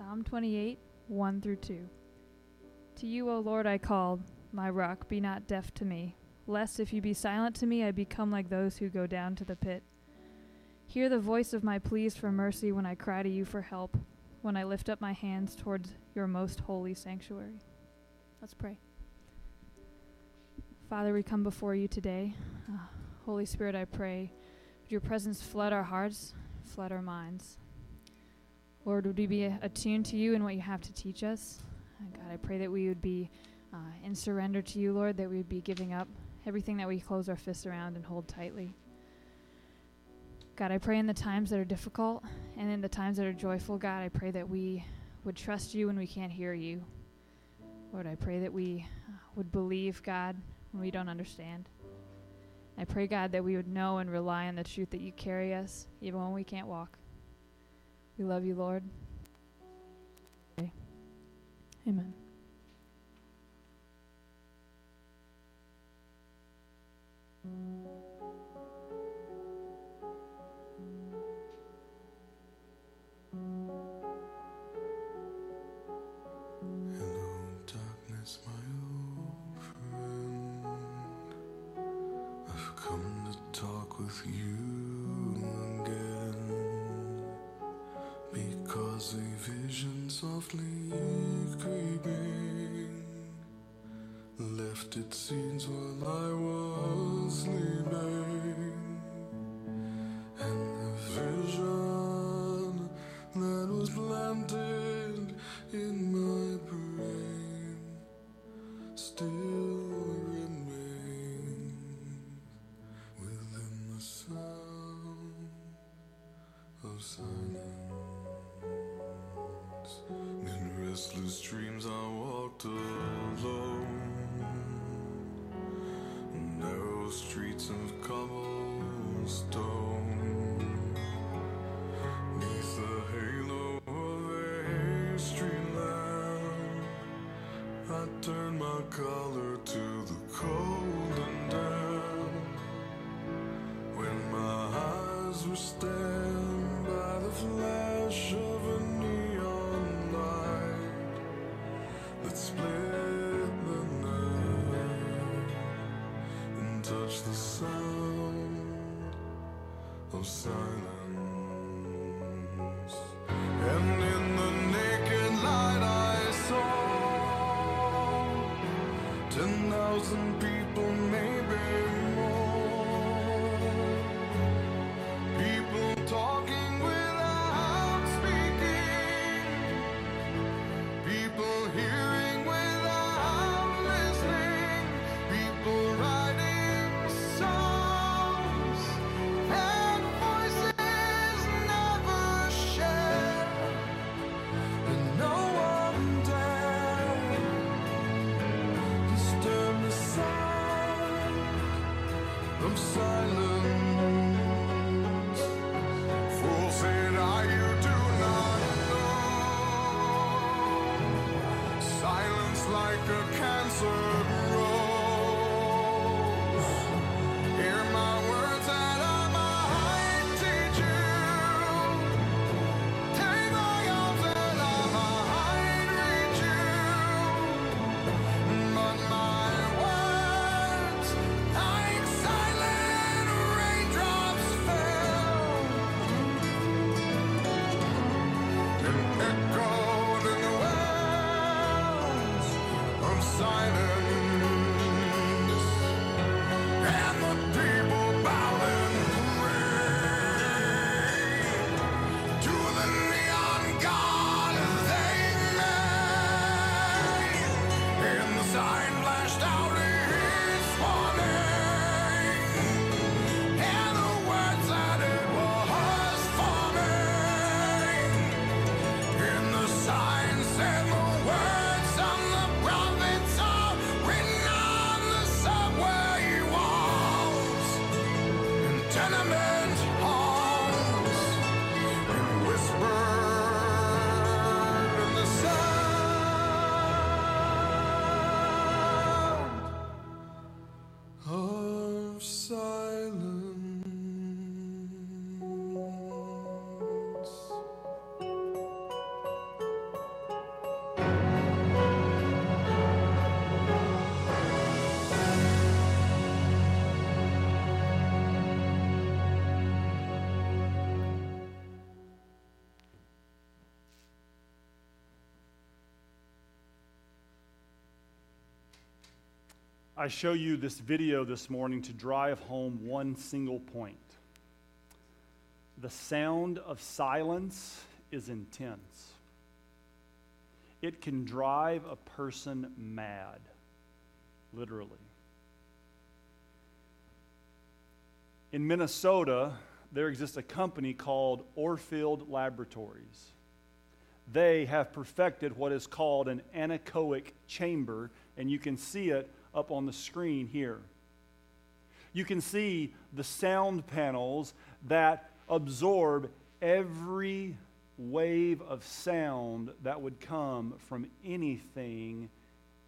Psalm 28, 1 through 2. To you, O Lord, I called, my rock, be not deaf to me, lest if you be silent to me, I become like those who go down to the pit. Hear the voice of my pleas for mercy when I cry to you for help, when I lift up my hands towards your most holy sanctuary. Let's pray. Father, we come before you today. Uh, Holy Spirit, I pray, would your presence flood our hearts, flood our minds. Lord, would we be attuned to you and what you have to teach us? God, I pray that we would be uh, in surrender to you, Lord, that we would be giving up everything that we close our fists around and hold tightly. God, I pray in the times that are difficult and in the times that are joyful, God, I pray that we would trust you when we can't hear you. Lord, I pray that we uh, would believe, God, when we don't understand. I pray, God, that we would know and rely on the truth that you carry us even when we can't walk. We love you, Lord. Amen. Hello, softly creeping left its seeds while I was sleeping. Collar to the cold and damp. When my eyes were stabbed by the flash of a neon light that split the night and touched the sound of silence. Like a cancer I show you this video this morning to drive home one single point. The sound of silence is intense. It can drive a person mad, literally. In Minnesota, there exists a company called Orfield Laboratories. They have perfected what is called an anechoic chamber, and you can see it up on the screen here. You can see the sound panels that absorb every wave of sound that would come from anything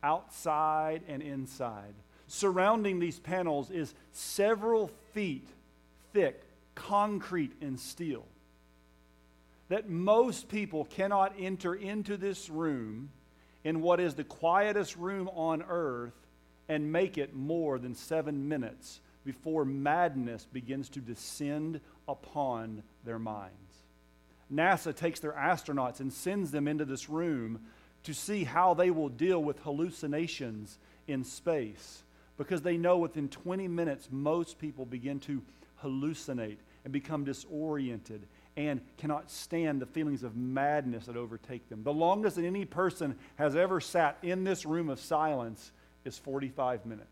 outside and inside. Surrounding these panels is several feet thick concrete and steel. That most people cannot enter into this room in what is the quietest room on earth and make it more than seven minutes before madness begins to descend upon their minds. NASA takes their astronauts and sends them into this room to see how they will deal with hallucinations in space because they know within 20 minutes most people begin to hallucinate and become disoriented and cannot stand the feelings of madness that overtake them. The longest that any person has ever sat in this room of silence is 45 minutes.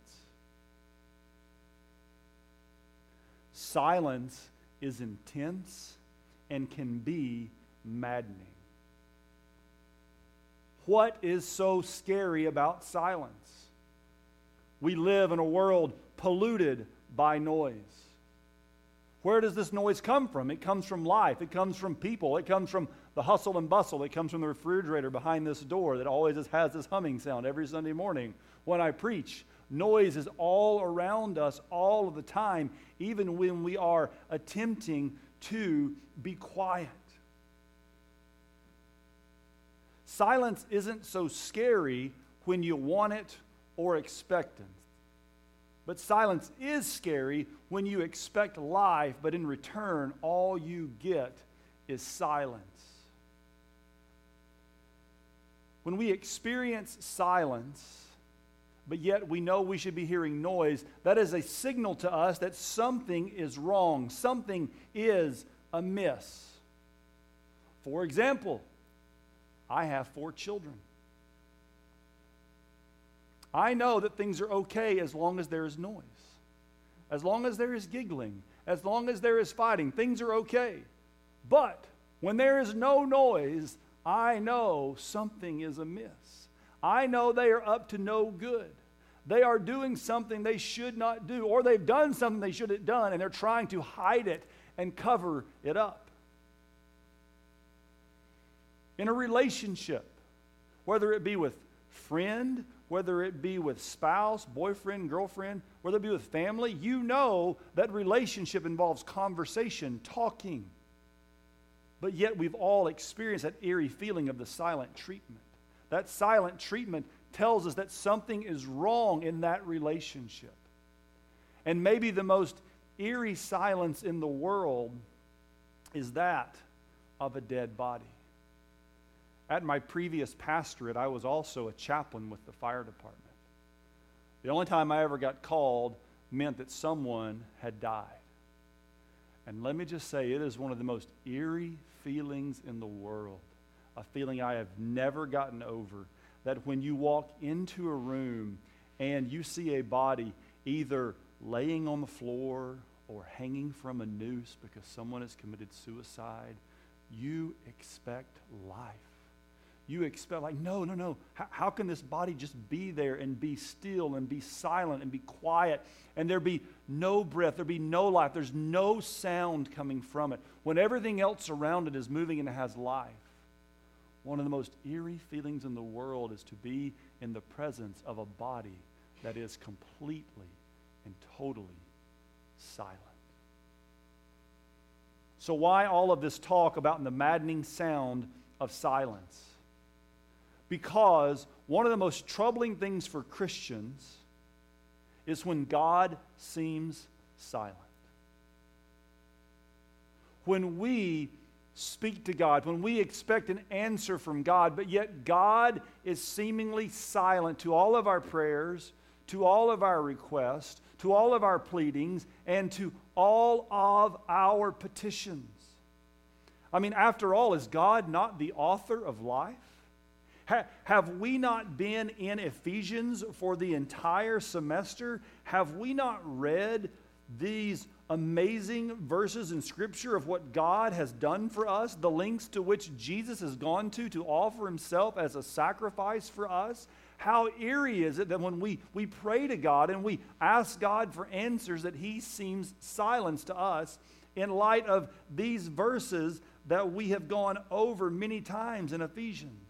Silence is intense and can be maddening. What is so scary about silence? We live in a world polluted by noise. Where does this noise come from? It comes from life. It comes from people. It comes from the hustle and bustle. It comes from the refrigerator behind this door that always has this humming sound every Sunday morning when I preach. Noise is all around us all of the time, even when we are attempting to be quiet. Silence isn't so scary when you want it or expect it. But silence is scary when you expect life, but in return, all you get is silence. When we experience silence, but yet we know we should be hearing noise, that is a signal to us that something is wrong, something is amiss. For example, I have four children. I know that things are okay as long as there is noise, as long as there is giggling, as long as there is fighting, things are okay. But when there is no noise, I know something is amiss. I know they are up to no good. They are doing something they should not do, or they've done something they should have done, and they're trying to hide it and cover it up. In a relationship, whether it be with friend whether it be with spouse, boyfriend, girlfriend, whether it be with family, you know that relationship involves conversation, talking. But yet we've all experienced that eerie feeling of the silent treatment. That silent treatment tells us that something is wrong in that relationship. And maybe the most eerie silence in the world is that of a dead body. At my previous pastorate, I was also a chaplain with the fire department. The only time I ever got called meant that someone had died. And let me just say, it is one of the most eerie feelings in the world, a feeling I have never gotten over. That when you walk into a room and you see a body either laying on the floor or hanging from a noose because someone has committed suicide, you expect life you expect, like, no, no, no. How, how, can this body just be there and be still and be silent and be quiet and there be no breath, there be no life, there's no sound coming from it when everything else around it is moving and has life? One of the most eerie feelings in the world is to be in the presence of a body that is completely and totally silent. So, why all of this talk about the maddening sound of silence? Because one of the most troubling things for Christians is when God seems silent. When we speak to God, when we expect an answer from God, but yet God is seemingly silent to all of our prayers, to all of our requests, to all of our pleadings, and to all of our petitions. I mean, after all, is God not the author of life? Ha- have we not been in Ephesians for the entire semester? Have we not read these amazing verses in Scripture of what God has done for us, the lengths to which Jesus has gone to to offer himself as a sacrifice for us? How eerie is it that when we, we pray to God and we ask God for answers, that He seems silenced to us in light of these verses that we have gone over many times in Ephesians?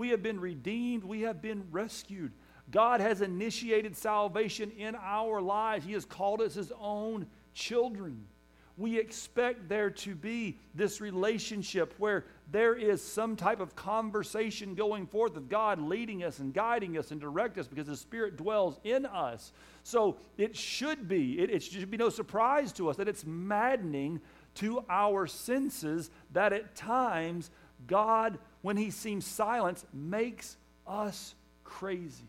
We have been redeemed. We have been rescued. God has initiated salvation in our lives. He has called us His own children. We expect there to be this relationship where there is some type of conversation going forth of God leading us and guiding us and direct us because the Spirit dwells in us. So it should be, it, it should be no surprise to us that it's maddening to our senses that at times God when he seems silent, makes us crazy.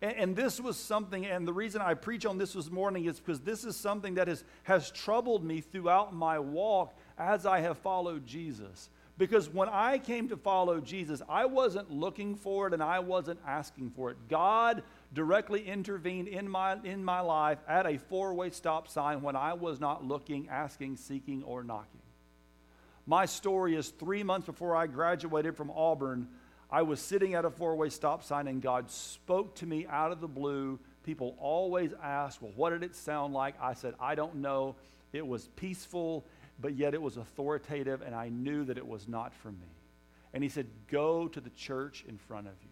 And, and, this was something, and the reason I preach on this this morning is because this is something that has, has troubled me throughout my walk as I have followed Jesus. Because when I came to follow Jesus, I wasn't looking for it and I wasn't asking for it. God directly intervened in my, in my life at a four way stop sign when I was not looking, asking, seeking, or knocking. My story is three months before I graduated from Auburn, I was sitting at a four way stop sign and God spoke to me out of the blue. People always ask, Well, what did it sound like? I said, I don't know. It was peaceful, but yet it was authoritative, and I knew that it was not for me. And He said, Go to the church in front of you.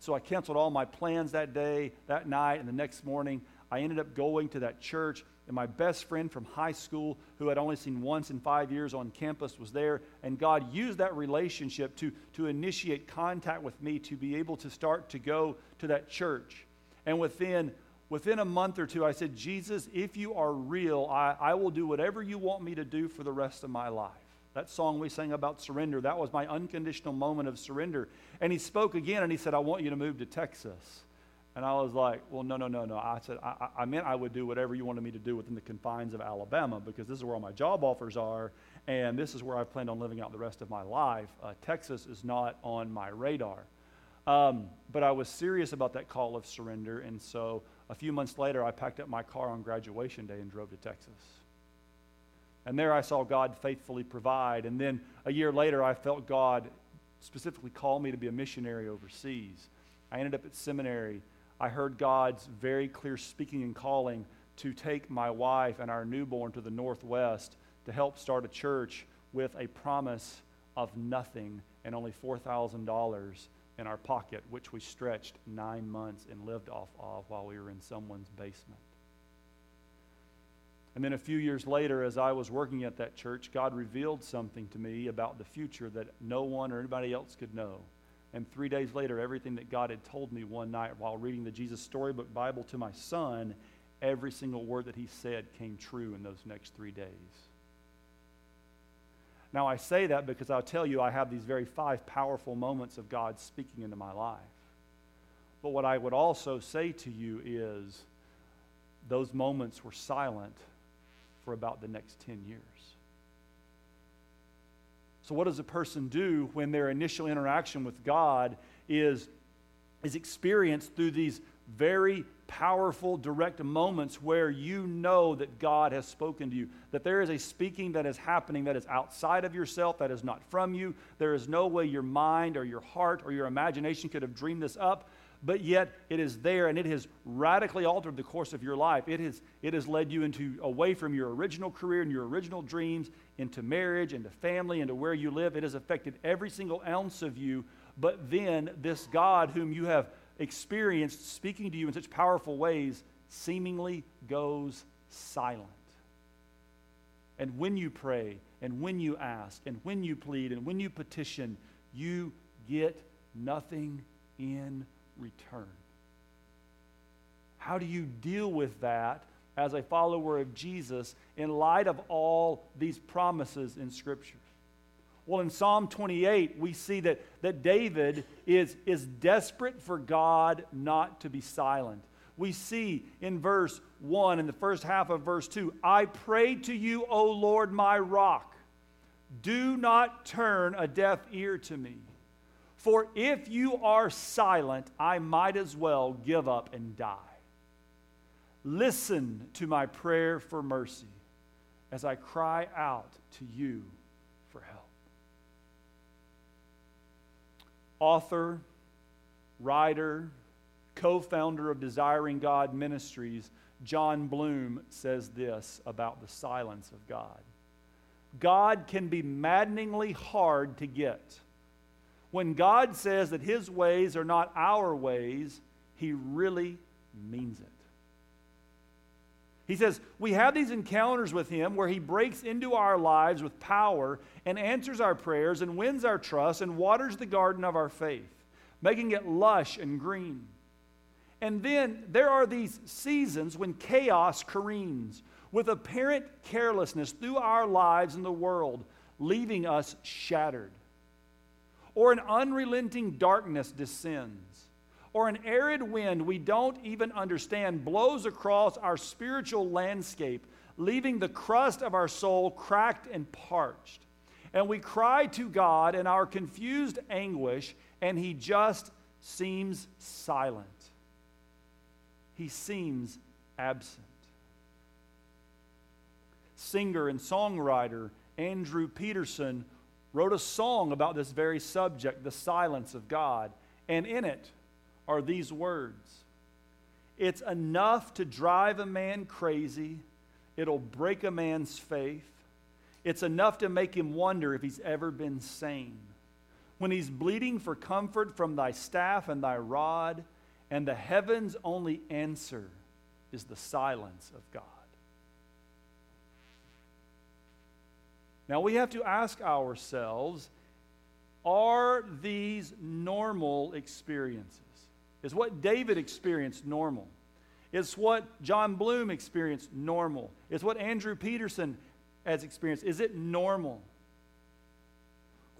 So I canceled all my plans that day, that night, and the next morning I ended up going to that church and my best friend from high school, who I'd only seen once in five years on campus, was there. And God used that relationship to, to initiate contact with me to be able to start to go to that church. And within, within a month or two, I said, Jesus, if you are real, I, I will do whatever you want me to do for the rest of my life. That song we sang about surrender, that was my unconditional moment of surrender. And he spoke again and he said, I want you to move to Texas. And I was like, well, no, no, no, no. I said, I, I meant I would do whatever you wanted me to do within the confines of Alabama because this is where all my job offers are, and this is where I planned on living out the rest of my life. Uh, Texas is not on my radar. Um, but I was serious about that call of surrender, and so a few months later, I packed up my car on graduation day and drove to Texas. And there I saw God faithfully provide. And then a year later, I felt God specifically call me to be a missionary overseas. I ended up at seminary I heard God's very clear speaking and calling to take my wife and our newborn to the Northwest to help start a church with a promise of nothing and only $4,000 in our pocket, which we stretched nine months and lived off of while we were in someone's basement. And then a few years later, as I was working at that church, God revealed something to me about the future that no one or anybody else could know. And three days later, everything that God had told me one night while reading the Jesus Storybook Bible to my son, every single word that he said came true in those next three days. Now, I say that because I'll tell you, I have these very five powerful moments of God speaking into my life. But what I would also say to you is those moments were silent for about the next 10 years. So, what does a person do when their initial interaction with God is, is experienced through these very powerful, direct moments where you know that God has spoken to you, that there is a speaking that is happening that is outside of yourself, that is not from you. There is no way your mind or your heart or your imagination could have dreamed this up, but yet it is there and it has radically altered the course of your life. It has, it has led you into away from your original career and your original dreams, into marriage, into family, into where you live. It has affected every single ounce of you. But then this God whom you have experienced speaking to you in such powerful ways seemingly goes silent. And when you pray, and when you ask, and when you plead, and when you petition, you get nothing in return. How do you deal with that as a follower of Jesus in light of all these promises in Scripture? Well, in Psalm 28, we see that, that David is, is desperate for God not to be silent. We see in verse 1, in the first half of verse 2, I pray to you, O Lord, my rock. Do not turn a deaf ear to me. For if you are silent, I might as well give up and die. Listen to my prayer for mercy as I cry out to you for help. author, writer, co founder of Desiring God Ministries, Jon Bloom says this about the silence of God God can be maddeningly hard to get. When God says that his ways are not our ways, he really means it. He says, We have these encounters with Him where He breaks into our lives with power and answers our prayers and wins our trust and waters the garden of our faith, making it lush and green. And then there are these seasons when chaos careens with apparent carelessness through our lives in the world, leaving us shattered. Or an unrelenting darkness descends or an arid wind we don't even understand blows across our spiritual landscape, leaving the crust of our soul cracked and parched. And we cry to God in our confused anguish, and He just seems silent. He seems absent. Singer and songwriter Andrew Peterson wrote a song about this very subject, the silence of God. And in it, are these words It's enough to drive a man crazy, it'll break a man's faith. It's enough to make him wonder if he's ever been sane. When he's bleeding for comfort from thy staff and thy rod, and the heaven's only answer is the silence of God. Now we have to ask ourselves are these normal experiences? Is what David experienced normal? Is what Jon Bloom experienced normal? Is what Andrew Peterson has experienced? Is it normal?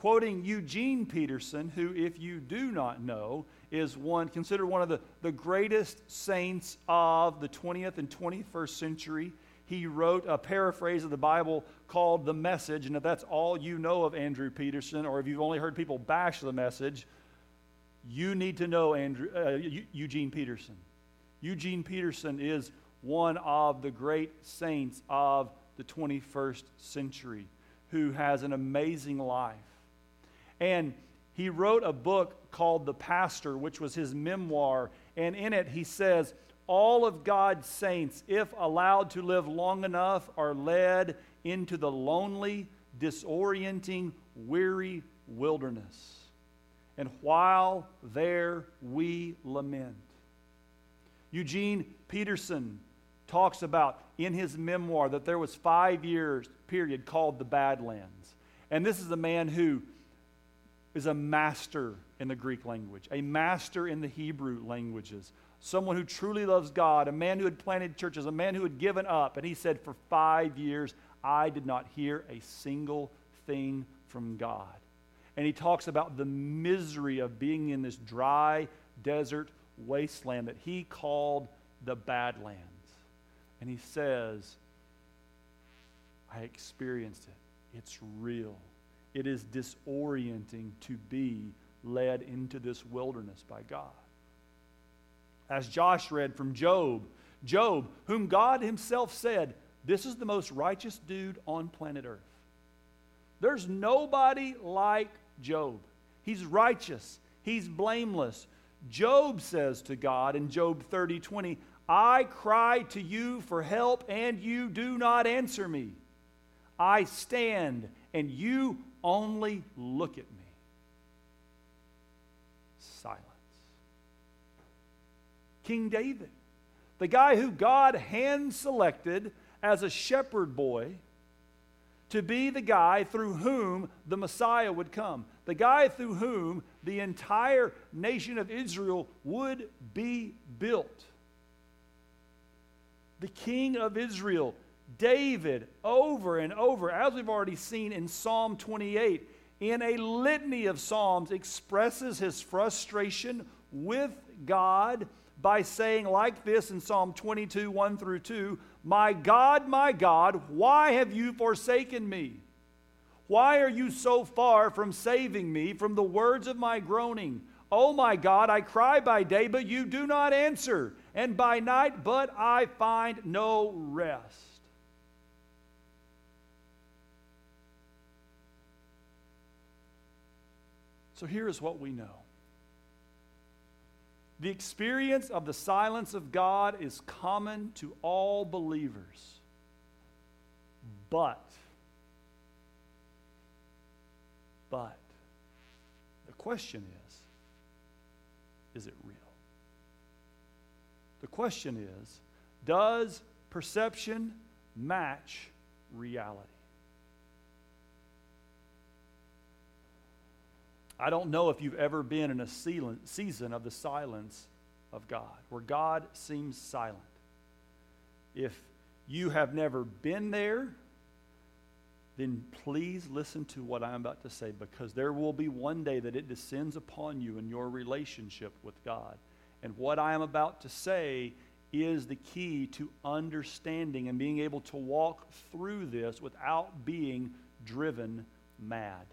Quoting Eugene Peterson, who, if you do not know, is one considered one of the, the greatest saints of the 20th and 21st century. He wrote a paraphrase of the Bible called The Message. And if that's all you know of Andrew Peterson, or if you've only heard people bash the message, you need to know Andrew, uh, Eugene Peterson. Eugene Peterson is one of the great saints of the 21st century who has an amazing life. And he wrote a book called The Pastor, which was his memoir. And in it, he says, All of God's saints, if allowed to live long enough, are led into the lonely, disorienting, weary wilderness and while there we lament. Eugene Peterson talks about in his memoir that there was five years period called the Badlands. And this is a man who is a master in the Greek language, a master in the Hebrew languages, someone who truly loves God, a man who had planted churches, a man who had given up. And he said, For five years, I did not hear a single thing from God. And he talks about the misery of being in this dry desert wasteland that he called the Badlands. And he says, I experienced it. It's real. It is disorienting to be led into this wilderness by God. As Josh read from Job, Job, whom God himself said, This is the most righteous dude on planet Earth. There's nobody like Job. He's righteous, he's blameless. Job says to God in Job 30 20, I cry to you for help, and you do not answer me. I stand, and you only look at me. Silence. King David, the guy who God hand selected as a shepherd boy to be the guy through whom the Messiah would come, the guy through whom the entire nation of Israel would be built. The king of Israel, David, over and over, as we've already seen in Psalm 28, in a litany of Psalms, expresses his frustration with God by saying, like this in Psalm 22, 1 through 2, My God, my God, why have you forsaken me? Why are you so far from saving me from the words of my groaning? Oh my God, I cry by day, but you do not answer, and by night, but I find no rest. So here is what we know the experience of the silence of God is common to all believers. But, but, the question is is it real? The question is does perception match reality? I don't know if you've ever been in a season of the silence of God, where God seems silent. If you have never been there, then please listen to what I'm about to say because there will be one day that it descends upon you in your relationship with God. And what I am about to say is the key to understanding and being able to walk through this without being driven mad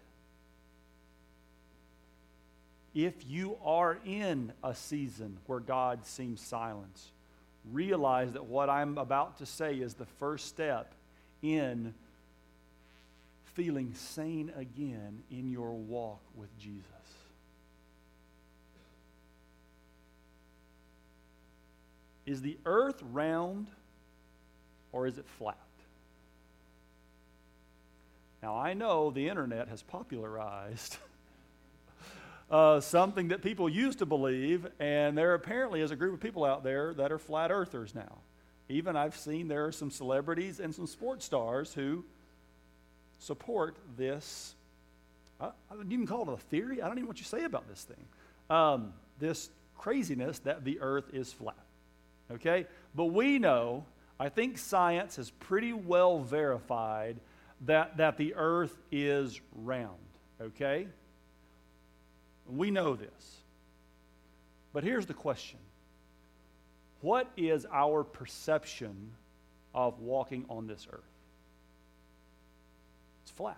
if you are in a season where God seems silent, realize that what I'm about to say is the first step in feeling sane again in your walk with Jesus. Is the earth round or is it flat? Now, I know the internet has popularized uh, something that people used to believe, and there apparently is a group of people out there that are flat earthers now. Even I've seen there are some celebrities and some sports stars who support this. I, I wouldn't even call it a theory. I don't even know what you say about this thing. Um, this craziness that the earth is flat. Okay? But we know, I think science has pretty well verified that, that the earth is round. Okay? We know this. But here's the question What is our perception of walking on this earth? It's flat.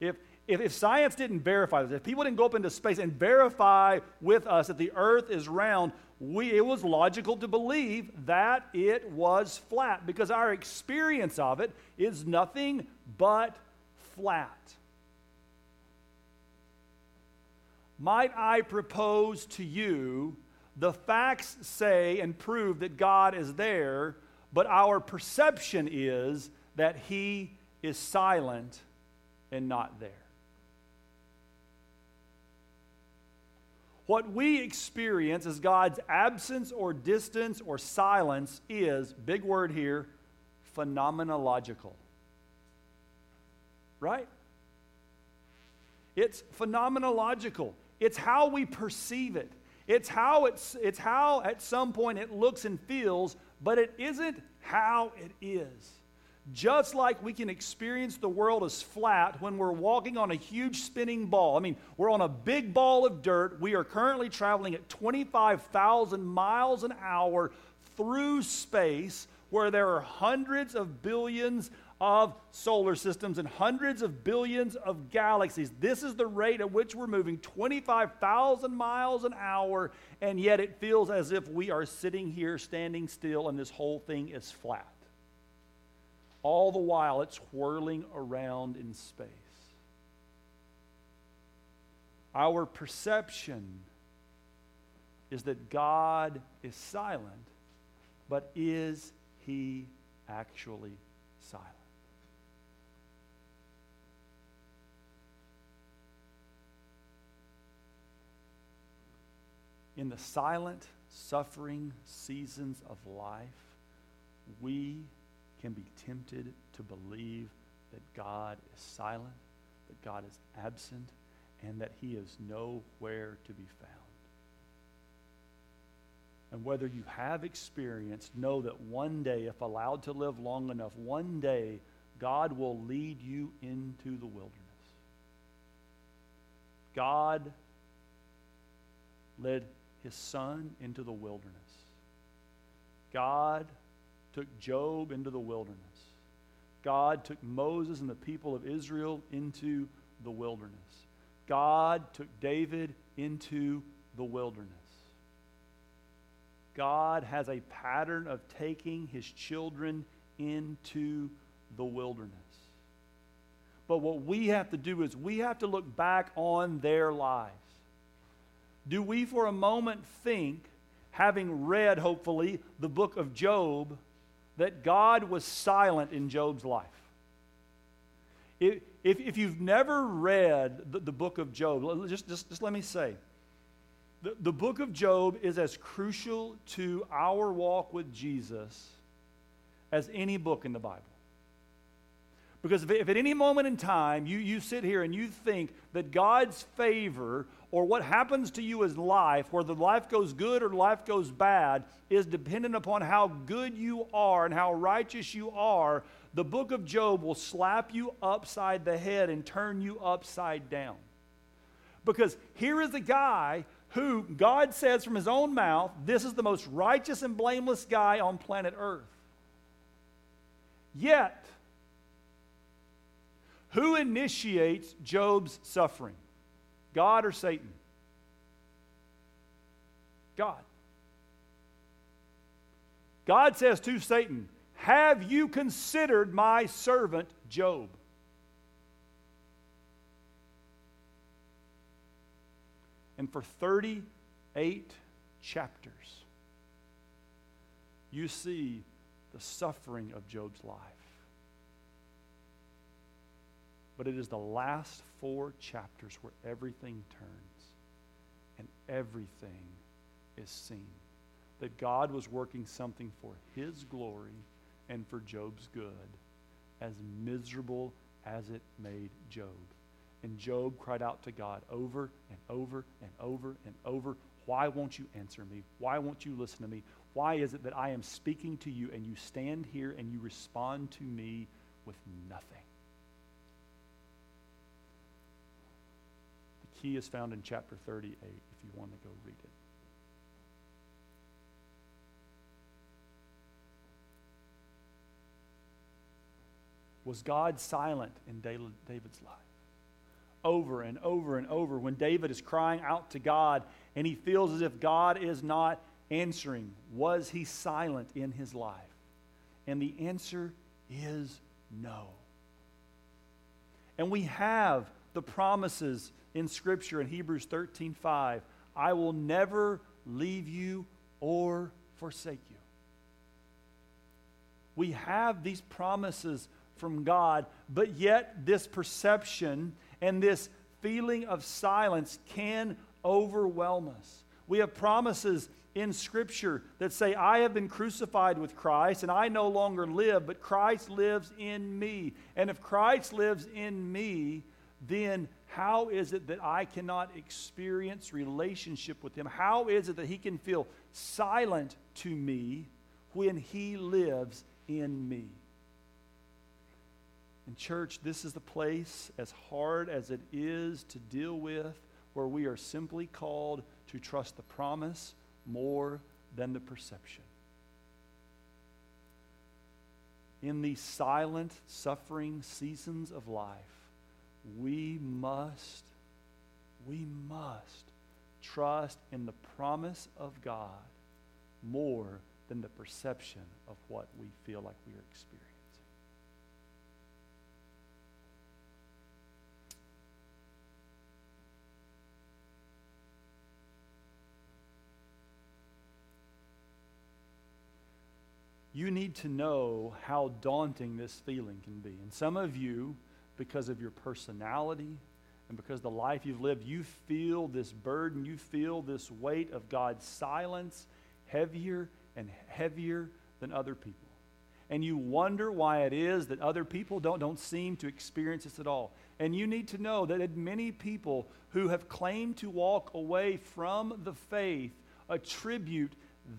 If, if, if, science didn't verify this, if people didn't go up into space and verify with us that the earth is round, we, it was logical to believe that it was flat because our experience of it is nothing but flat. Might I propose to you the facts say and prove that God is there, but our perception is that He is silent and not there. What we experience as God's absence or distance or silence is, big word here, phenomenological. Right? It's phenomenological. It's how we perceive it. It's how, it's, it's how at some point it looks and feels, but it isn't how it is. Just like we can experience the world as flat when we're walking on a huge spinning ball. I mean, we're on a big ball of dirt. We are currently traveling at 25,000 miles an hour through space where there are hundreds of billions of solar systems and hundreds of billions of galaxies. This is the rate at which we're moving 25,000 miles an hour, and yet it feels as if we are sitting here standing still and this whole thing is flat. All the while, it's whirling around in space. Our perception is that God is silent, but is he actually silent? In the silent, suffering seasons of life, we can be tempted to believe that God is silent, that God is absent, and that he is nowhere to be found. And whether you have experienced, know that one day, if allowed to live long enough, one day God will lead you into the wilderness. God led his son into the wilderness. God took Job into the wilderness. God took Moses and the people of Israel into the wilderness. God took David into the wilderness. God has a pattern of taking his children into the wilderness. But what we have to do is we have to look back on their lives. Do we for a moment think, having read, hopefully, the book of Job, that God was silent in Job's life? If, if, if you've never read the, the book of Job, just, just, just let me say, the, the book of Job is as crucial to our walk with Jesus as any book in the Bible. Because if, if, at any moment in time you, you sit here and you think that God's favor or what happens to you in life, whether life goes good or life goes bad, is dependent upon how good you are and how righteous you are, the book of Job will slap you upside the head and turn you upside down. Because here is a guy who God says from his own mouth, this is the most righteous and blameless guy on planet Earth. Yet, who initiates Job's suffering? God or Satan? God. God says to Satan, Have you considered my servant Job? And for 38 chapters, you see the suffering of Job's life. But it is the last four chapters where everything turns and everything is seen. That God was working something for his glory and for Job's good, as miserable as it made Job. And Job cried out to God over and over and over and over, Why won't you answer me? Why won't you listen to me? Why is it that I am speaking to you and you stand here and you respond to me with nothing? Key is found in chapter 38 if you want to go read it. Was God silent in David's life? over and over and over when David is crying out to God and he feels as if God is not answering. Was he silent in his life? And the answer is no. And we have the promises in Scripture in Hebrews 13 5. I will never leave you or forsake you. We have these promises from God, but yet this perception and this feeling of silence can overwhelm us. We have promises in Scripture that say, I have been crucified with Christ, and I no longer live, but Christ lives in me. And if Christ lives in me, then how is it that I cannot experience relationship with Him? How is it that He can feel silent to me when He lives in me? And, church, this is the place, as hard as it is to deal with, where we are simply called to trust the promise more than the perception. In these silent, suffering seasons of life, we must, we must trust in the promise of God more than the perception of what we feel like we are experiencing. you need to know how daunting this feeling can be. And some of you, because of your personality and because the life you've lived, you feel this burden, you feel this weight of God's silence heavier and heavier than other people. And you wonder why it is that other people don't, don't seem to experience this at all. And you need to know that many people who have claimed to walk away from the faith attribute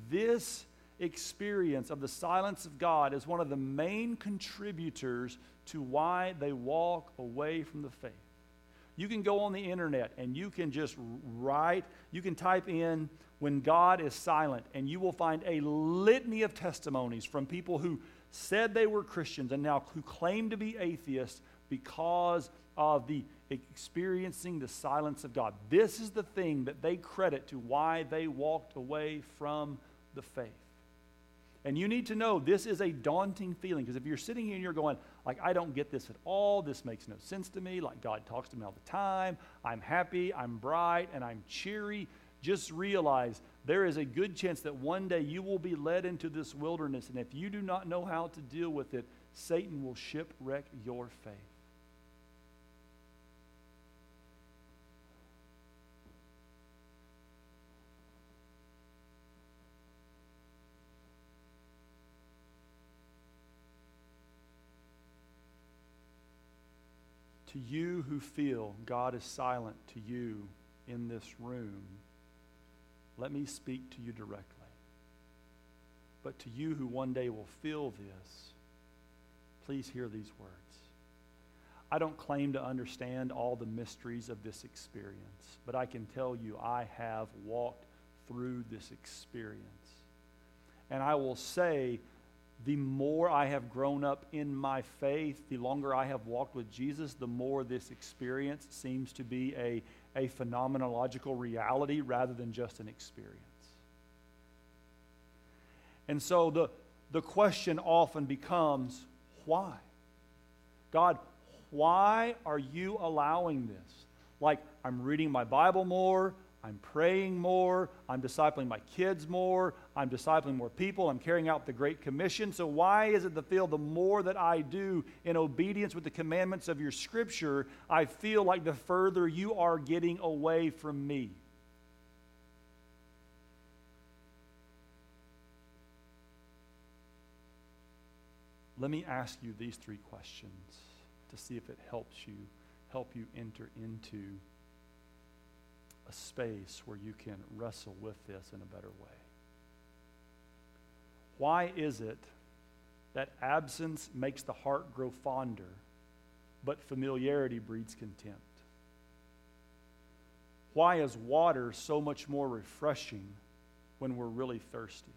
this experience of the silence of God as one of the main contributors to why they walk away from the faith. You can go on the internet and you can just write, you can type in when God is silent, and you will find a litany of testimonies from people who said they were Christians and now who claim to be atheists because of the experiencing the silence of God. This is the thing that they credit to why they walked away from the faith. And you need to know this is a daunting feeling because if you're sitting here and you're going, like, I don't get this at all, this makes no sense to me, like God talks to me all the time, I'm happy, I'm bright, and I'm cheery, just realize there is a good chance that one day you will be led into this wilderness, and if you do not know how to deal with it, Satan will shipwreck your faith. To you who feel God is silent to you in this room, let me speak to you directly. But to you who one day will feel this, please hear these words. I don't claim to understand all the mysteries of this experience, but I can tell you I have walked through this experience. And I will say the more I have grown up in my faith, the longer I have walked with Jesus, the more this experience seems to be a, a phenomenological reality rather than just an experience. And so the, the question often becomes why? God, why are you allowing this? Like, I'm reading my Bible more, I'm praying more. I'm discipling my kids more. I'm discipling more people. I'm carrying out the Great Commission. So, why is it the feel the more that I do in obedience with the commandments of your scripture, I feel like the further you are getting away from me? Let me ask you these three questions to see if it helps you help you enter into a space where you can wrestle with this in a better way. Why is it that absence makes the heart grow fonder, but familiarity breeds contempt? Why is water so much more refreshing when we're really thirsty?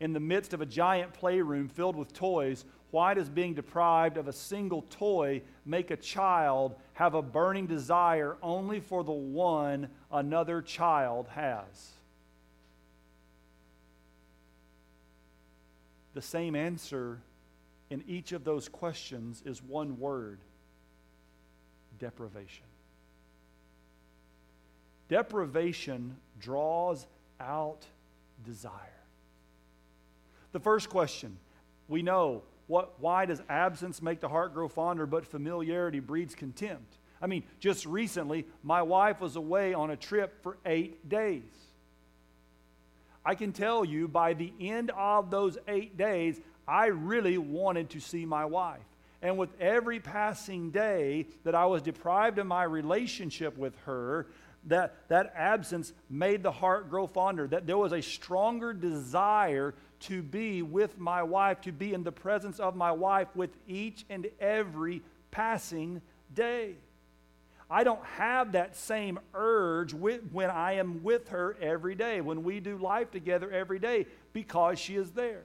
In the midst of a giant playroom filled with toys, why does being deprived of a single toy make a child have a burning desire only for the one another child has? The same answer in each of those questions is one word deprivation. Deprivation draws out desire. The first question we know what, why does absence make the heart grow fonder, but familiarity breeds contempt? I mean, just recently, my wife was away on a trip for eight days. I can tell you by the end of those eight days, I really wanted to see my wife. And with every passing day that I was deprived of my relationship with her, that, that absence made the heart grow fonder, that there was a stronger desire to be with my wife, to be in the presence of my wife with each and every passing day. I don't have that same urge with, when I am with her every day, when we do life together every day, because she is there.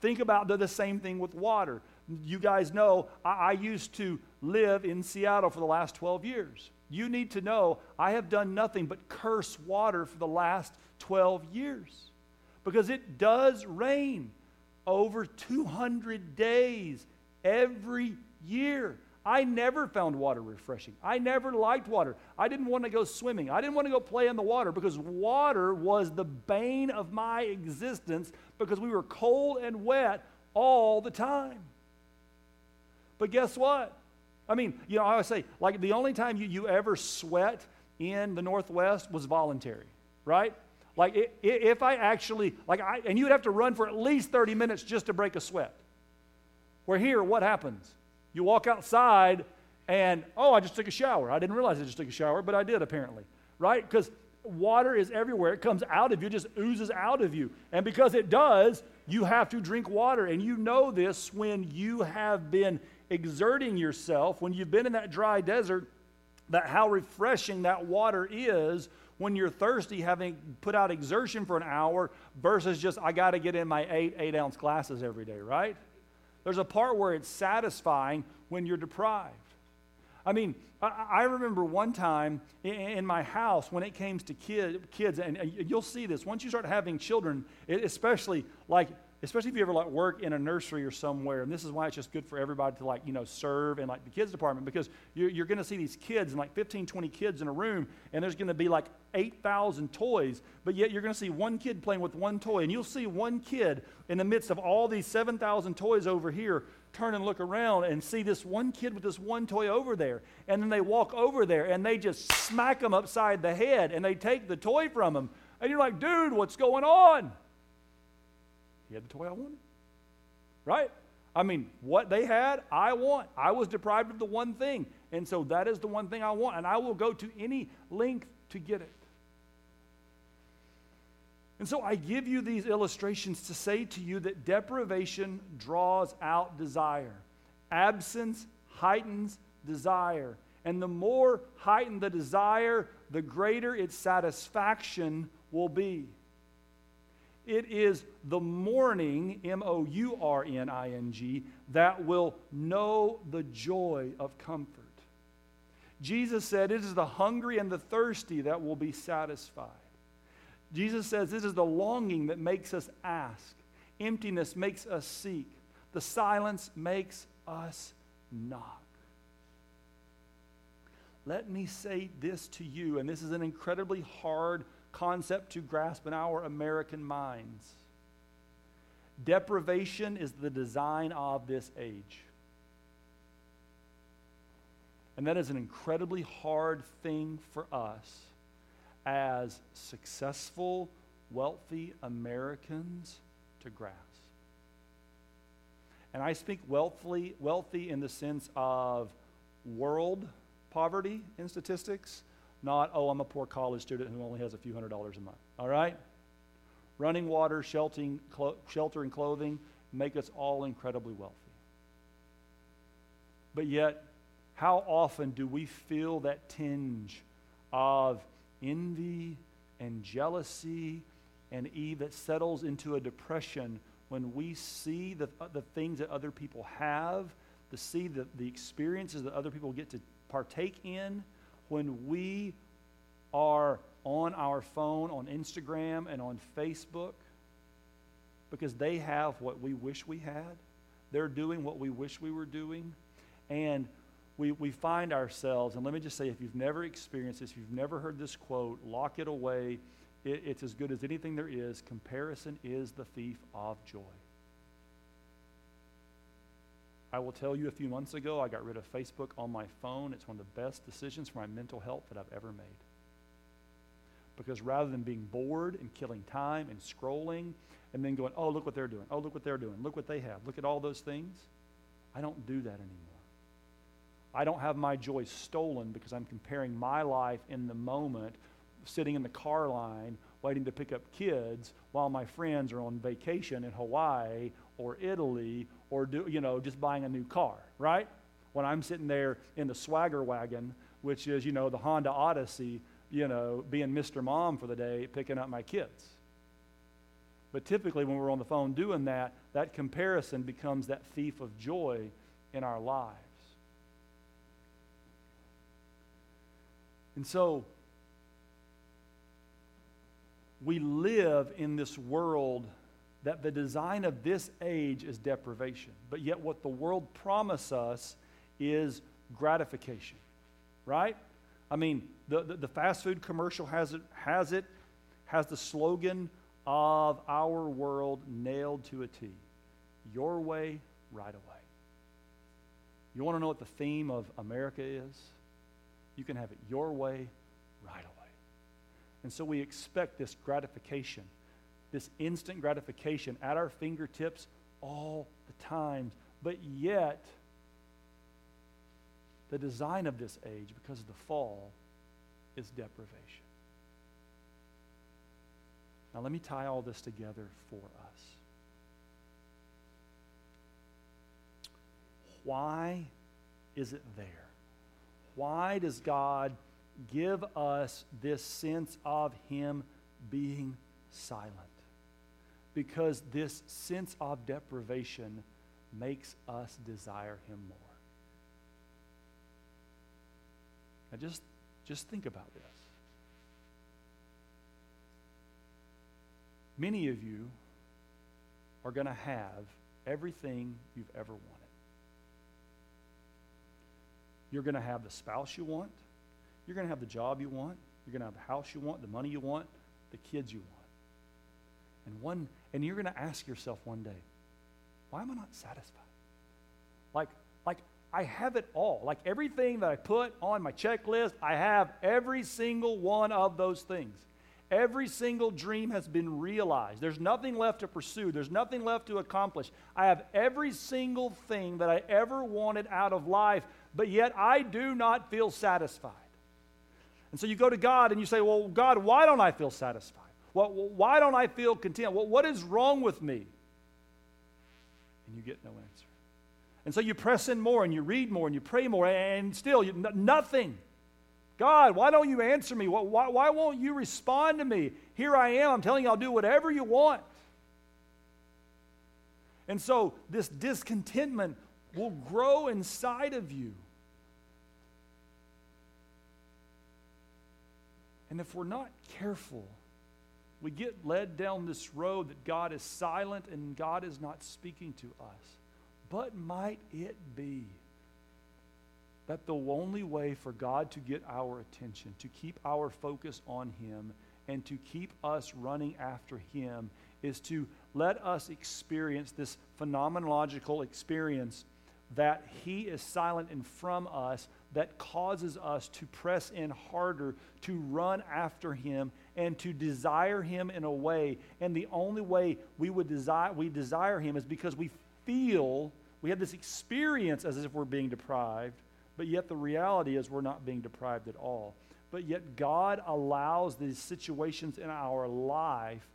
Think about the, same thing with water. You guys know I, I used to live in Seattle for the last 12 years. You need to know I have done nothing but curse water for the last 12 years because it does rain over 200 days every year. I never found water refreshing. I never liked water. I didn't want to go swimming. I didn't want to go play in the water because water was the bane of my existence because we were cold and wet all the time. But guess what? I mean, you know, I always say, like, the only time you, you ever sweat in the Northwest was voluntary, right? Like, if I actually, like, I, and you'd have to run for at least 30 minutes just to break a sweat. Where here, what happens? You walk outside and, oh, I just took a shower. I didn't realize I just took a shower, but I did apparently, right? Because water is everywhere. It comes out of you, just oozes out of you. And because it does, you have to drink water. And you know this when you have been exerting yourself, when you've been in that dry desert, that how refreshing that water is when you're thirsty, having put out exertion for an hour versus just, I got to get in my eight, eight ounce glasses every day, right? There's a part where it's satisfying when you're deprived. I mean, I, remember one time in, my house when it came to kid, kids, and you'll see this once you start having children, especially like especially if you ever like work in a nursery or somewhere and this is why it's just good for everybody to like you know serve in like the kids department because you're, you're going to see these kids and like 15 20 kids in a room and there's going to be like 8000 toys but yet you're going to see one kid playing with one toy and you'll see one kid in the midst of all these 7000 toys over here turn and look around and see this one kid with this one toy over there and then they walk over there and they just smack them upside the head and they take the toy from them and you're like dude what's going on he had the toy I wanted. Right? I mean, what they had, I want. I was deprived of the one thing. And so that is the one thing I want. And I will go to any length to get it. And so I give you these illustrations to say to you that deprivation draws out desire, absence heightens desire. And the more heightened the desire, the greater its satisfaction will be. It is the mourning, M O U R N I N G, that will know the joy of comfort. Jesus said, It is the hungry and the thirsty that will be satisfied. Jesus says, This is the longing that makes us ask. Emptiness makes us seek. The silence makes us knock. Let me say this to you, and this is an incredibly hard concept to grasp in our American minds. Deprivation is the design of this age. And that is an incredibly hard thing for us as successful, wealthy Americans to grasp. And I speak wealthy, wealthy in the sense of world poverty in statistics, not, oh, I'm a poor college student who only has a few hundred dollars a month. All right? Running water, sheltering, clo- shelter, and clothing make us all incredibly wealthy. But yet, how often do we feel that tinge of envy and jealousy and eve that settles into a depression when we see the, the things that other people have, to see the, the experiences that other people get to partake in? When we are on our phone, on Instagram, and on Facebook because they have what we wish we had. They're doing what we wish we were doing. And we, we find ourselves, and let me just say if you've never experienced this, if you've never heard this quote, lock it away. It, it's as good as anything there is. Comparison is the thief of joy. I will tell you a few months ago, I got rid of Facebook on my phone. It's one of the best decisions for my mental health that I've ever made. Because rather than being bored and killing time and scrolling and then going, oh, look what they're doing. Oh, look what they're doing. Look what they have. Look at all those things. I don't do that anymore. I don't have my joy stolen because I'm comparing my life in the moment, sitting in the car line waiting to pick up kids while my friends are on vacation in Hawaii or Italy or do, you know just buying a new car, right? When I'm sitting there in the swagger wagon, which is you know the Honda Odyssey, you know being Mr. Mom for the day, picking up my kids. But typically, when we're on the phone doing that, that comparison becomes that thief of joy in our lives. And so, we live in this world that the design of this age is deprivation. But yet, what the world promises us is gratification, right? I mean, the, the, the, fast food commercial has it, has it, has the slogan of our world nailed to a T Your way, right away. You want to know what the theme of America is? You can have it your way, right away. And so we expect this gratification, this instant gratification at our fingertips all the time. But yet, the design of this age, because of the fall, is deprivation. Now, let me tie all this together for us. Why is it there? Why does God give us this sense of Him being silent. Because this sense of deprivation makes us desire Him more. Now, just, just think about this. Many of you are going to have everything you've ever wanted. You're going to have the spouse you want. You're going to have the job you want. You're going to have the house you want, the money you want, the kids you want. And one and you're going to ask yourself one day, why am I not satisfied? Like like I have it all. Like everything that I put on my checklist, I have every single one of those things. Every single dream has been realized. There's nothing left to pursue. There's nothing left to accomplish. I have every single thing that I ever wanted out of life, but yet I do not feel satisfied. And so you go to God and you say, Well, God, why don't I feel satisfied? Why don't I feel content? Well, what is wrong with me? And you get no answer. And so you press in more and you read more and you pray more, and still you, nothing. God, why don't you answer me? Why, why won't you respond to me? Here I am. I'm telling you, I'll do whatever you want. And so this discontentment will grow inside of you. And if we're not careful, we get led down this road that God is silent and God is not speaking to us. But might it be that the only way for God to get our attention, to keep our focus on Him, and to keep us running after Him is to let us experience this phenomenological experience that He is silent and from us that causes us to press in harder, to run after Him, and to desire Him in a way. And the only way we would desire we desire Him is because we feel we have this experience as if we're being deprived, but yet the reality is we're not being deprived at all. But yet God allows these situations in our life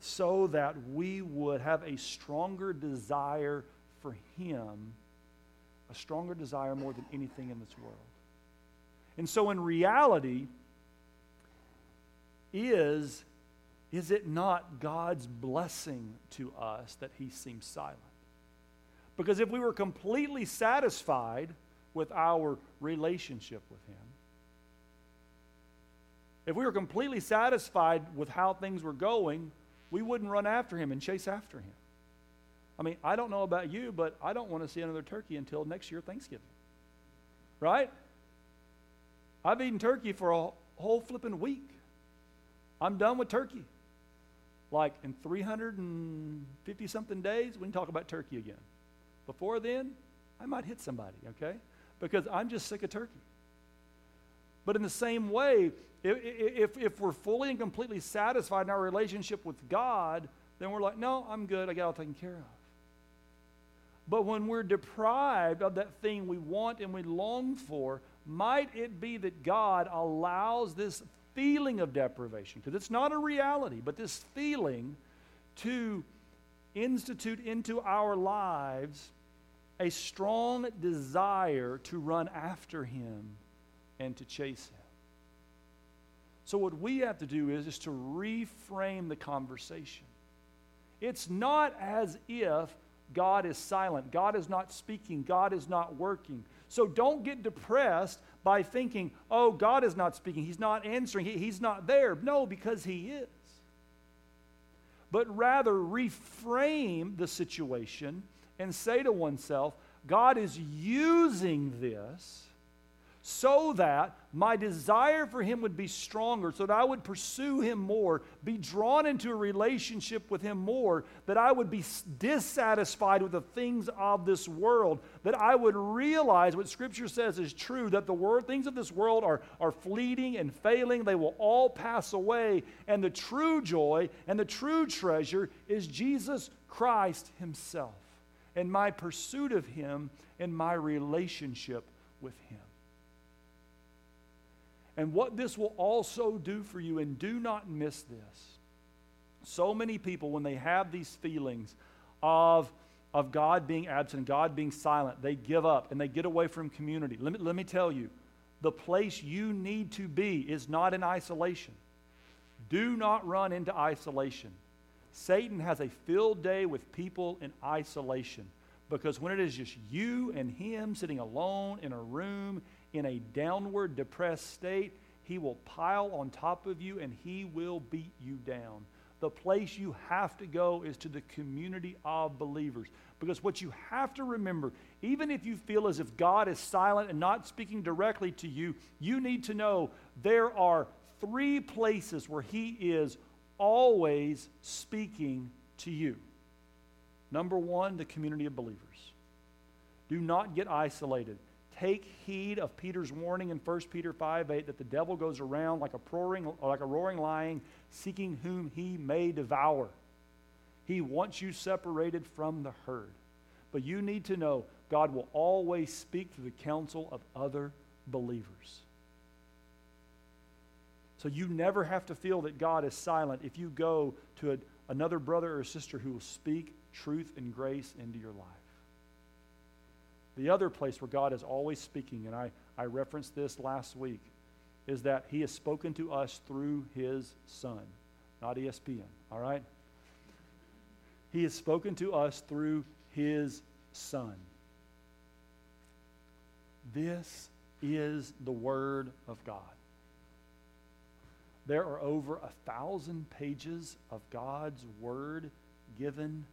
so that we would have a stronger desire for Him a stronger desire more than anything in this world. And so, in reality, is, is it not God's blessing to us that He seems silent? Because if we were completely satisfied with our relationship with Him, if we were completely satisfied with how things were going, we wouldn't run after Him and chase after Him. I mean, I don't know about you, but I don't want to see another turkey until next year Thanksgiving. Right? I've eaten turkey for a whole flipping week. I'm done with turkey. Like in 350 something days, we can talk about turkey again. Before then, I might hit somebody, okay? Because I'm just sick of turkey. But in the same way, if, if, we're fully and completely satisfied in our relationship with God, then we're like, no, I'm good. I got all taken care of. But when we're deprived of that thing we want and we long for, might it be that God allows this feeling of deprivation, because it's not a reality, but this feeling to institute into our lives a strong desire to run after Him and to chase Him. So, what we have to do is, is to reframe the conversation. It's not as if God is silent, God is not speaking, God is not working. So don't get depressed by thinking, oh, God is not speaking, He's not answering, he, He's not there. No, because He is. But rather reframe the situation and say to oneself, God is using this so that my desire for him would be stronger, so that I would pursue him more, be drawn into a relationship with him more, that I would be dissatisfied with the things of this world, that I would realize what Scripture says is true that the word, things of this world are, are fleeting and failing, they will all pass away, and the true joy and the true treasure is Jesus Christ himself, and my pursuit of him and my relationship with him. And what this will also do for you, and do not miss this. So many people, when they have these feelings of, of God being absent, God being silent, they give up and they get away from community. Let me, let me tell you the place you need to be is not in isolation. Do not run into isolation. Satan has a filled day with people in isolation because when it is just you and him sitting alone in a room in a downward depressed state, he will pile on top of you and he will beat you down. The place you have to go is to the community of believers. Because what you have to remember, even if you feel as if God is silent and not speaking directly to you, you need to know there are three places where He is always speaking to you. Number one, the community of believers. Do not get isolated take heed of Peter's warning in 1 Peter 5 8 that the devil goes around like a roaring, like a roaring lion, seeking whom he may devour. He wants you separated from the herd. But you need to know God will always speak through the counsel of other believers. So you never have to feel that God is silent if you go to a, another brother or sister who will speak truth and grace into your life. The other place where God is always speaking, and I, I referenced this last week, is that He has spoken to us through His Son, not ESPN, all right? He has spoken to us through His Son. This is the Word of God. There are over a thousand pages of God's Word given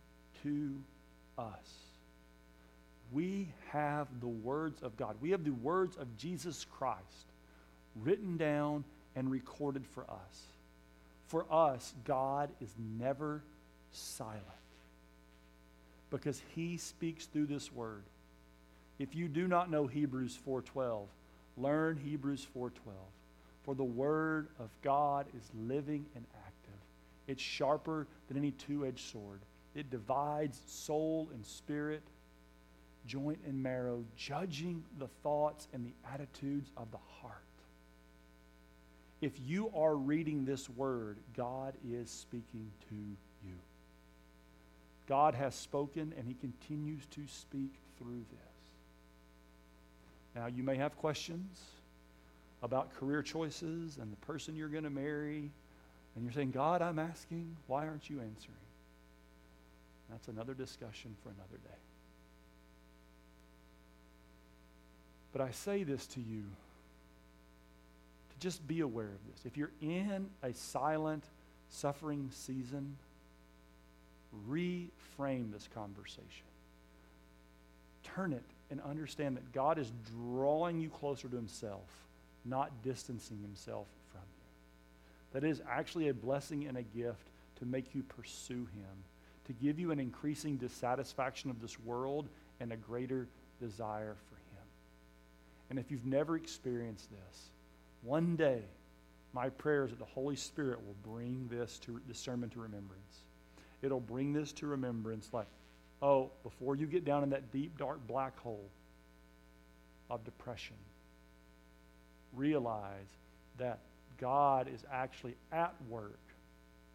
to us we have the words of God. We have the words of Jesus Christ written down and recorded for us. For us, God is never silent because he speaks through this word. If you do not know Hebrews 4:12, learn Hebrews 4:12. For the word of God is living and active. It's sharper than any two-edged sword. It divides soul and spirit joint and marrow, judging the thoughts and the attitudes of the heart. If you are reading this word, God is speaking to you. God has spoken and he continues to speak through this. Now, you may have questions about career choices and the person you're going to marry, and you're saying, God, I'm asking, why aren't you answering? That's another discussion for another day. But I say this to you to just be aware of this. If you're in a silent, suffering season, reframe this conversation. Turn it and understand that God is drawing you closer to Himself, not distancing Himself from you. That is actually a blessing and a gift to make you pursue Him, to give you an increasing dissatisfaction of this world and a greater desire for and if you've never experienced this, one day, my prayer is that the Holy Spirit will bring this to this sermon to remembrance. It'll bring this to remembrance like, oh, before you get down in that deep, dark black hole of depression, realize that God is actually at work,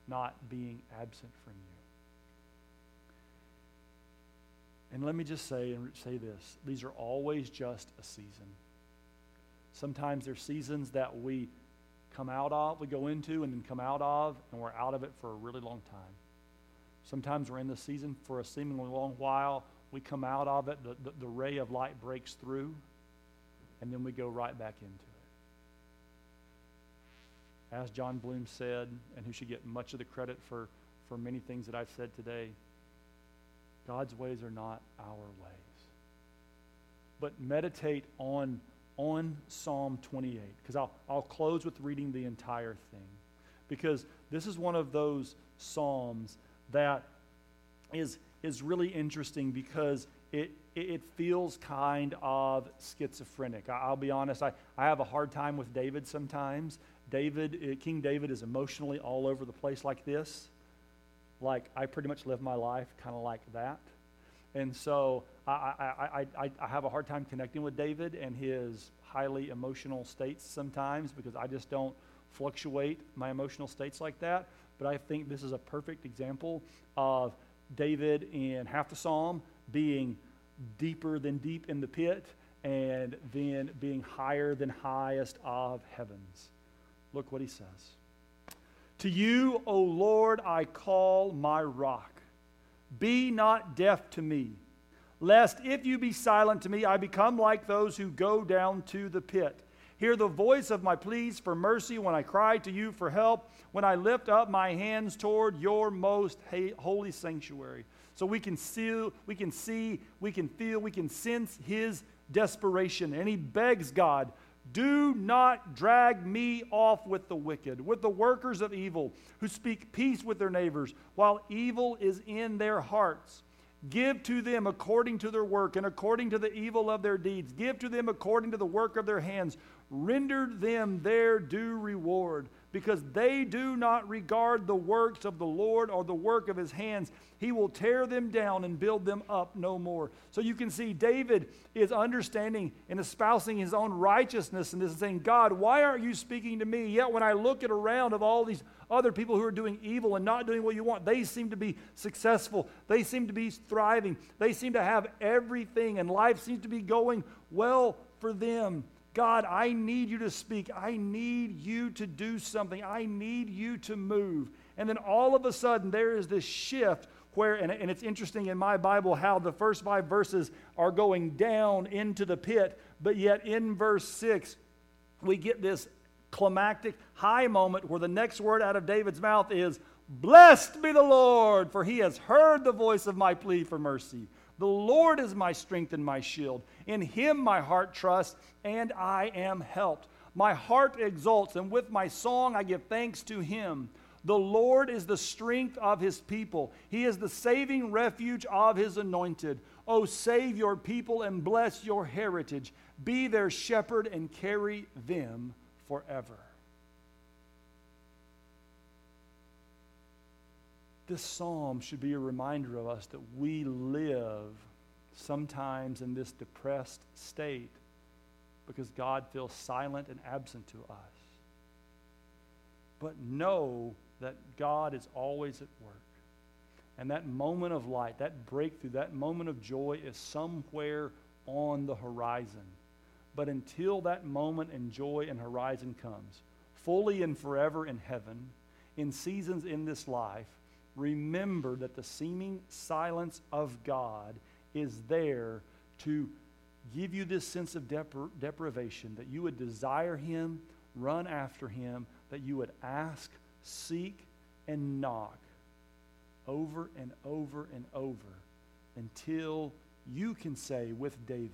not being absent from you. And let me just say and say this these are always just a season. Sometimes there's seasons that we come out of, we go into and then come out of, and we're out of it for a really long time. Sometimes we're in the season for a seemingly long while. We come out of it, the, the, the ray of light breaks through, and then we go right back into it. As Jon Bloom said, and who should get much of the credit for, for many things that I've said today, God's ways are not our ways. But meditate on, on Psalm 28, because I'll, I'll close with reading the entire thing. Because this is one of those Psalms that is, is really interesting because it, it feels kind of schizophrenic. I'll be honest, I, I have a hard time with David sometimes. David, uh, King David is emotionally all over the place like this. Like, I pretty much live my life kind of like that. And so I, I, I, I have a hard time connecting with David and his highly emotional states sometimes because I just don't fluctuate my emotional states like that. But I think this is a perfect example of David in half the psalm being deeper than deep in the pit and then being higher than highest of heavens. Look what he says. To you, O Lord, I call my rock. Be not deaf to me, lest if you be silent to me, I become like those who go down to the pit. Hear the voice of my pleas for mercy when I cry to you for help, when I lift up my hands toward your most holy sanctuary. So we can see, we can see, we can feel, we can sense his desperation. And he begs God do not drag me off with the wicked, with the workers of evil, who speak peace with their neighbors, while evil is in their hearts. Give to them according to their work and according to the evil of their deeds. Give to them according to the work of their hands. Render them their due reward because they do not regard the works of the Lord or the work of his hands. He will tear them down and build them up no more. So you can see David is understanding and espousing his own righteousness and is saying, God, why aren't you speaking to me? Yet when I look at around of all these other people who are doing evil and not doing what you want, they seem to be successful. They seem to be thriving. They seem to have everything, and life seems to be going well for them. God, I need you to speak. I need you to do something. I need you to move. And then all of a sudden, there is this shift where, and, and it's interesting in my Bible how the first five verses are going down into the pit, but yet in verse six, we get this climactic high moment where the next word out of David's mouth is, Blessed be the Lord, for he has heard the voice of my plea for mercy. The Lord is my strength and my shield. In him my heart trusts, and I am helped. My heart exults, and with my song I give thanks to him. The Lord is the strength of his people. He is the saving refuge of his anointed. Oh, save your people and bless your heritage. Be their shepherd and carry them forever. This psalm should be a reminder of us that we live sometimes in this depressed state because God feels silent and absent to us. But know that God is always at work. And that moment of light, that breakthrough, that moment of joy is somewhere on the horizon. But until that moment and joy and horizon comes, fully and forever in heaven, in seasons in this life, remember that the seeming silence of God is there to give you this sense of depri- deprivation, that you would desire Him, run after Him, that you would ask, seek, and knock over and over and over until you can say with David,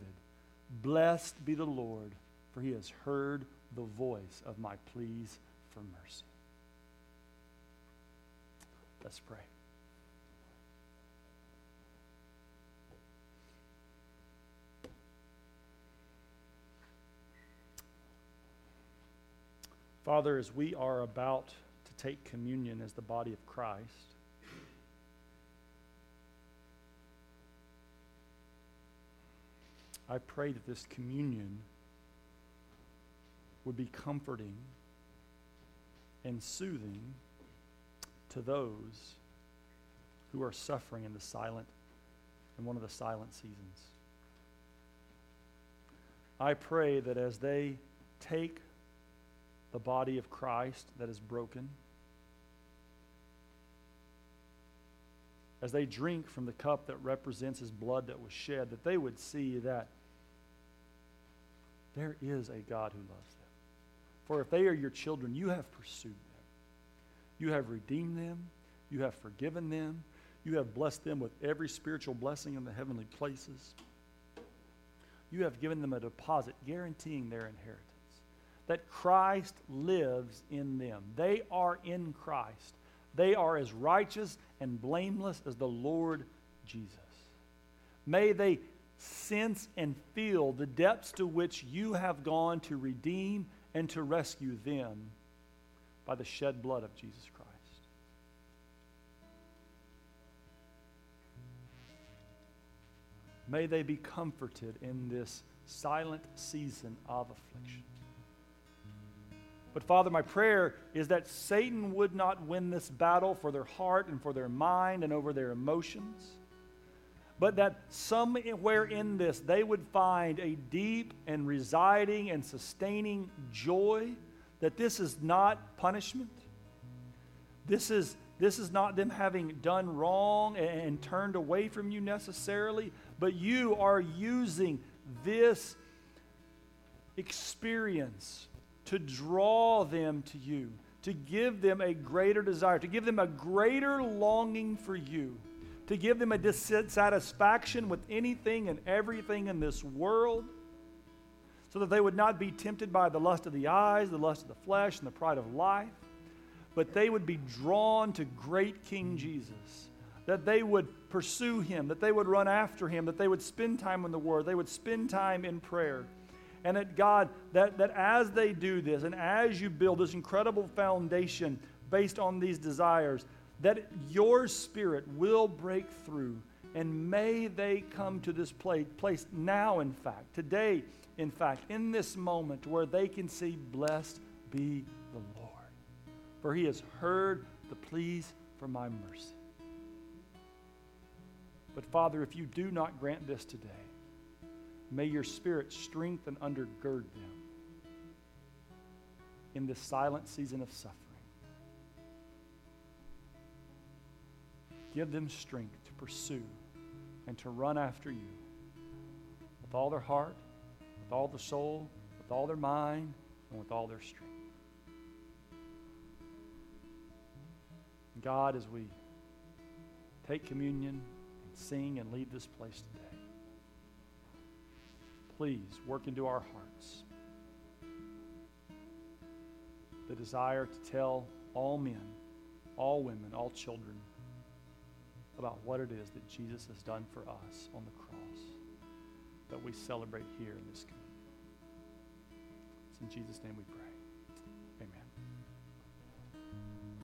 Blessed be the Lord, for he has heard the voice of my pleas for mercy. Let's pray. Father, as we are about to take communion as the body of Christ, I pray that this communion would be comforting and soothing to those who are suffering in the silent in one of the silent seasons. I pray that as they take the body of Christ that is broken, as they drink from the cup that represents his blood that was shed, that they would see that there is a God who loves them. For if they are your children, you have pursued you have redeemed them, you have forgiven them, you have blessed them with every spiritual blessing in the heavenly places. You have given them a deposit guaranteeing their inheritance. That Christ lives in them. They are in Christ. They are as righteous and blameless as the Lord Jesus. May they sense and feel the depths to which you have gone to redeem and to rescue them by the shed blood of Jesus Christ. May they be comforted in this silent season of affliction. But Father, my prayer is that Satan would not win this battle for their heart and for their mind and over their emotions, but that somewhere in this they would find a deep and residing and sustaining joy, that this is not punishment. This is, this is not them having done wrong and, and turned away from you necessarily, but you are using this experience to draw them to you, to give them a greater desire, to give them a greater longing for you, to give them a dissatisfaction with anything and everything in this world, so that they would not be tempted by the lust of the eyes, the lust of the flesh, and the pride of life, but they would be drawn to great King Jesus that they would pursue him, that they would run after him, that they would spend time in the Word, they would spend time in prayer. And that God, that, that as they do this, and as you build this incredible foundation based on these desires, that your spirit will break through. And may they come to this place, place now, in fact, today, in fact, in this moment where they can see, Blessed be the Lord. For he has heard the pleas for my mercy. But Father, if you do not grant this today, may your Spirit strengthen and undergird them in this silent season of suffering. Give them strength to pursue and to run after you with all their heart, with all the soul, with all their mind, and with all their strength. God, as we take communion, and sing and leave this place today. Please work into our hearts the desire to tell all men, all women, all children about what it is that Jesus has done for us on the cross that we celebrate here in this community. It's in Jesus' name we pray.